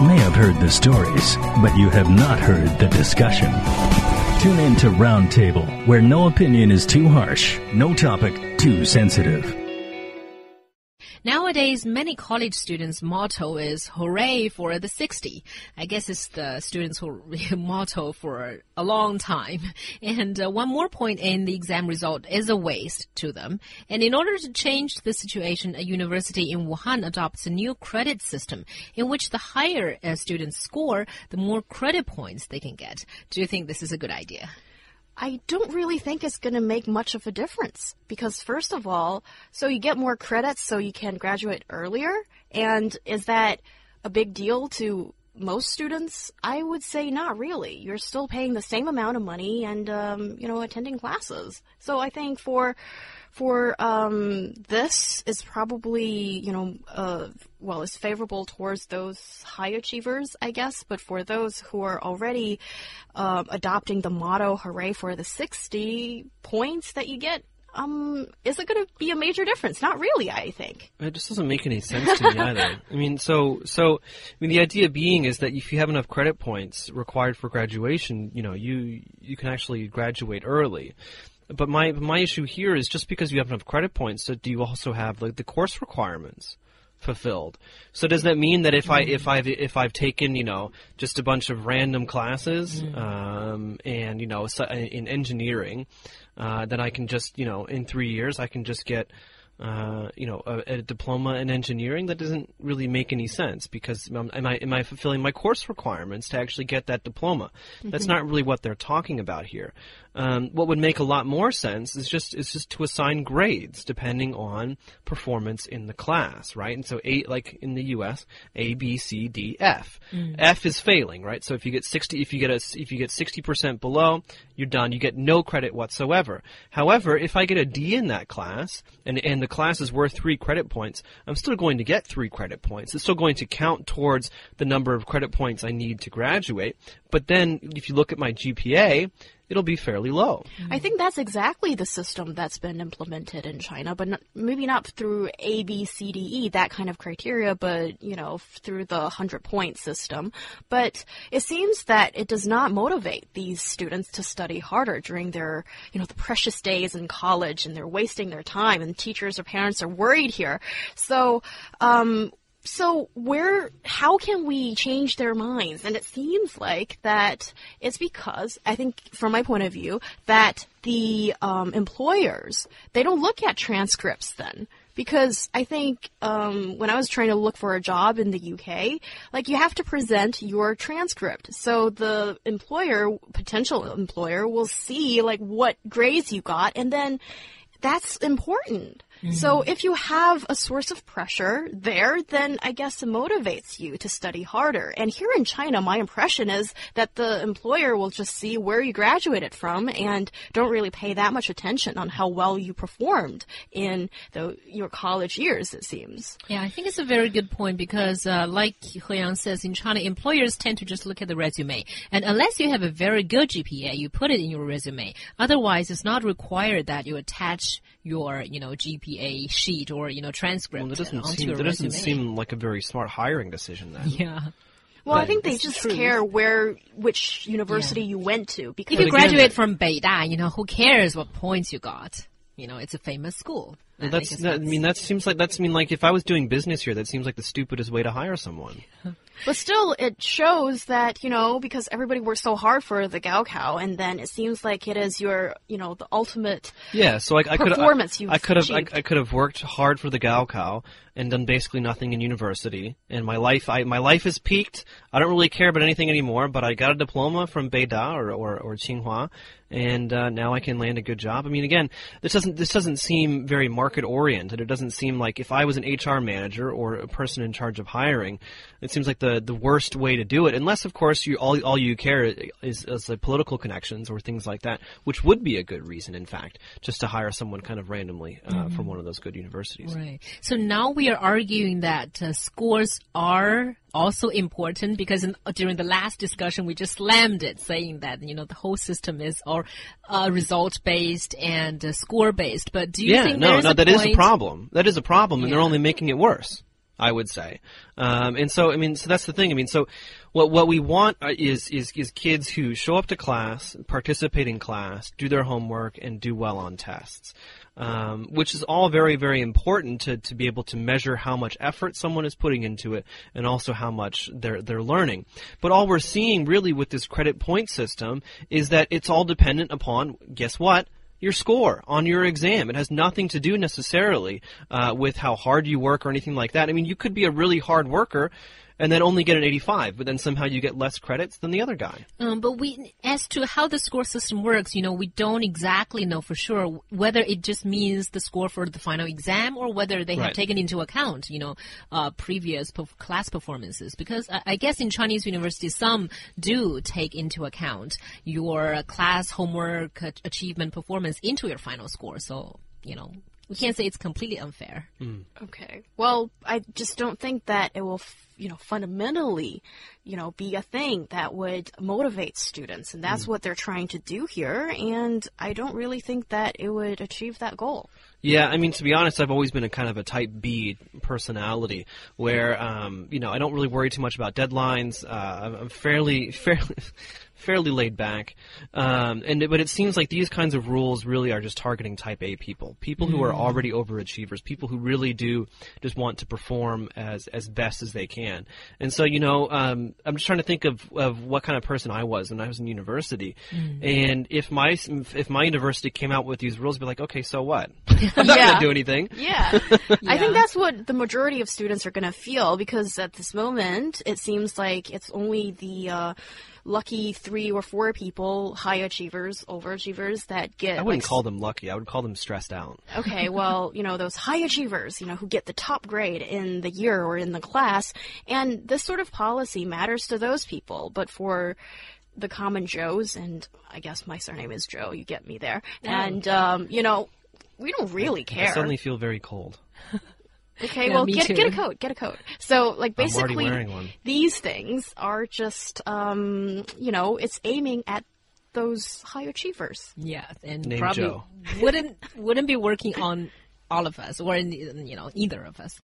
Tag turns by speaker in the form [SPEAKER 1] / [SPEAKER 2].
[SPEAKER 1] may have heard the stories, but you have not heard the discussion. Tune in to Roundtable, where no opinion is too harsh, no topic too sensitive.
[SPEAKER 2] Nowadays, many college students' motto is "Hooray for the 60." I guess it's the students' motto for a long time. And uh, one more point in the exam result is a waste to them. And in order to change the situation, a university in Wuhan adopts a new credit system in which the higher a students score, the more credit points they can get. Do you think this is a good idea?
[SPEAKER 3] I don't really think it's going to make much of a difference because, first of all, so you get more credits so you can graduate earlier. And is that a big deal to most students? I would say not really. You're still paying the same amount of money and, um, you know, attending classes. So I think for for um, this is probably you know uh, well is favorable towards those high achievers I guess but for those who are already uh, adopting the motto hooray for the 60 points that you get um, is it going to be a major difference? Not really, I think.
[SPEAKER 4] It just doesn't make any sense to me either. I mean, so so I mean, the idea being is that if you have enough credit points required for graduation, you know, you you can actually graduate early. But my my issue here is just because you have enough credit points, so do you also have like the course requirements fulfilled? So does that mean that if. I if I've if I've taken you know just a bunch of random classes mm. um, and you know in engineering, uh, then I can just you know in three years I can just get uh, you know, a, a, diploma in engineering, that doesn't really make any sense because um, am I am I fulfilling my course requirements to actually get that diploma? Mm-hmm. That's not really what they're talking about here. Um, what would make a lot more sense is just is just to assign grades depending on performance in the class, right? And so eight, like in the U.S., A, B, C, D, F. Mm. F is failing, right? So if you get sixty, if you get a, if you get sixty percent below, you're done. You get no credit whatsoever. However, if I get a D in that class and and the class is worth three credit points, I'm still going to get three credit points. It's still going to count towards the number of credit points I need to graduate. But then if you look at my GPA, it'll be fairly low.
[SPEAKER 3] I think that's exactly the system that's been implemented in China, but not, maybe not through A, B, C, D, E, that kind of criteria, but, you know, through the 100 point system. But it seems that it does not motivate these students to study harder during their, you know, the precious days in college and they're wasting their time and teachers or parents are worried here. So, um, so where how can we change their minds? And it seems like that it's because i think from my point of view that the um, employers they don't look at transcripts then. Because i think um, when i was trying to look for a job in the uk like you have to present your transcript. So the employer potential employer will see like what grades you got and then that's important so if you have a source of pressure there, then I guess it motivates you to study harder. And here in China, my impression is that the employer will just see where you graduated from and don't really pay that much attention on how well you performed in the, your college years, it seems.
[SPEAKER 2] Yeah, I think it's a very good point because, uh, like He Yang says, in China, employers tend to just look at the resume. And unless you have a very good GPA, you put it in your resume. Otherwise, it's not required that you attach your, you know, GPA sheet or you know transcript well, that doesn't onto
[SPEAKER 4] seem, That
[SPEAKER 2] resume.
[SPEAKER 4] doesn't seem like a very smart hiring decision then.
[SPEAKER 2] Yeah.
[SPEAKER 3] Well, but I think they just true. care where which university yeah. you went to. Because
[SPEAKER 2] if you graduate from Beida, you know who cares what points you got. You know, it's a famous school.
[SPEAKER 4] Well, that's that, I mean that seems like that's I mean like if I was doing business here, that seems like the stupidest way to hire someone.
[SPEAKER 3] But still, it shows that, you know, because everybody worked so hard for the Gaokao, and then it seems like it is your, you know, the ultimate
[SPEAKER 4] yeah. So I, I could
[SPEAKER 3] performance
[SPEAKER 4] I, I could have I, I, could have worked hard for the Gaokao and done basically nothing in university, and my life I my life is peaked. I don't really care about anything anymore. But I got a diploma from Beida or or, or Tsinghua, and uh, now I can land a good job. I mean, again, this doesn't this doesn't seem very market oriented. It doesn't seem like if I was an HR manager or a person in charge of hiring, it seems like the the worst way to do it, unless of course you all all you care is, is like political connections or things like that, which would be a good reason, in fact, just to hire someone kind of randomly uh, mm-hmm. from one of those good universities.
[SPEAKER 2] Right. So now we are arguing that uh, scores are also important because in, during the last discussion we just slammed it, saying that you know the whole system is all uh, result based and uh, score based. But do you
[SPEAKER 4] yeah,
[SPEAKER 2] think
[SPEAKER 4] no,
[SPEAKER 2] no,
[SPEAKER 4] that
[SPEAKER 2] a
[SPEAKER 4] is a problem. That is a problem, and yeah. they're only making it worse. I would say. Um, and so, I mean, so that's the thing. I mean, so what what we want uh, is is is kids who show up to class, participate in class, do their homework, and do well on tests. Um, which is all very, very important to, to be able to measure how much effort someone is putting into it and also how much they're, they're learning. But all we're seeing really with this credit point system is that it's all dependent upon, guess what? Your score on your exam. It has nothing to do necessarily uh, with how hard you work or anything like that. I mean, you could be a really hard worker and then only get an 85, but then somehow you get less credits than the other guy.
[SPEAKER 2] Um, but we, as to how the score system works, you know, we don't exactly know for sure whether it just means the score for the final exam or whether they have taken into account, you know, uh, previous class performances. Because I, I guess in Chinese universities, some do take into account your class homework uh, achievement performance into your final score. So, you know, we can't say it's completely unfair.
[SPEAKER 3] Okay. Well, I just don't think that it will, f- you know, fundamentally, you know, be a thing that would motivate students, and that's what they're trying to do here. And I don't really think that it would achieve that goal.
[SPEAKER 4] Yeah, I mean, to be honest, I've always been a kind of a type B personality where, um, you know, I don't really worry too much about deadlines. Uh, I'm I'm fairly, fairly, fairly laid back. Um, and but it seems like these kinds of rules really are just targeting type A people, people who are already overachievers, people who really do just want to perform as as best as they can. And so, you know, um, I'm just trying to think of of what kind of person I was when I was in university. And if my if my university came out with these rules, I'd be like, okay, so what? I'm not
[SPEAKER 3] Yeah.
[SPEAKER 4] going to do anything.
[SPEAKER 3] Yeah. I think that's what the majority of students are going to feel because at this moment, it seems like it's only the uh, lucky three or four people, high achievers, overachievers, that get.
[SPEAKER 4] I wouldn't
[SPEAKER 3] like,
[SPEAKER 4] call them lucky. I would call them stressed out.
[SPEAKER 3] Okay, well, you know, those high achievers, you know, who get the top grade in the year or in the class. And this sort of policy matters to those people. But for the common Joes, and I guess my surname is Joe, you get me there. And, um, you know, we don't really care.
[SPEAKER 4] I
[SPEAKER 3] care.
[SPEAKER 4] suddenly feel very cold.
[SPEAKER 3] Okay,
[SPEAKER 2] Yeah,
[SPEAKER 3] well, get
[SPEAKER 2] too.
[SPEAKER 3] get a coat, get a coat. So, like, basically, these things are just, um, you know, it's aiming at those high achievers.
[SPEAKER 2] Yeah, and
[SPEAKER 4] Name
[SPEAKER 2] probably
[SPEAKER 4] Joe.
[SPEAKER 2] wouldn't wouldn't be working on all of us or in, you know either of us.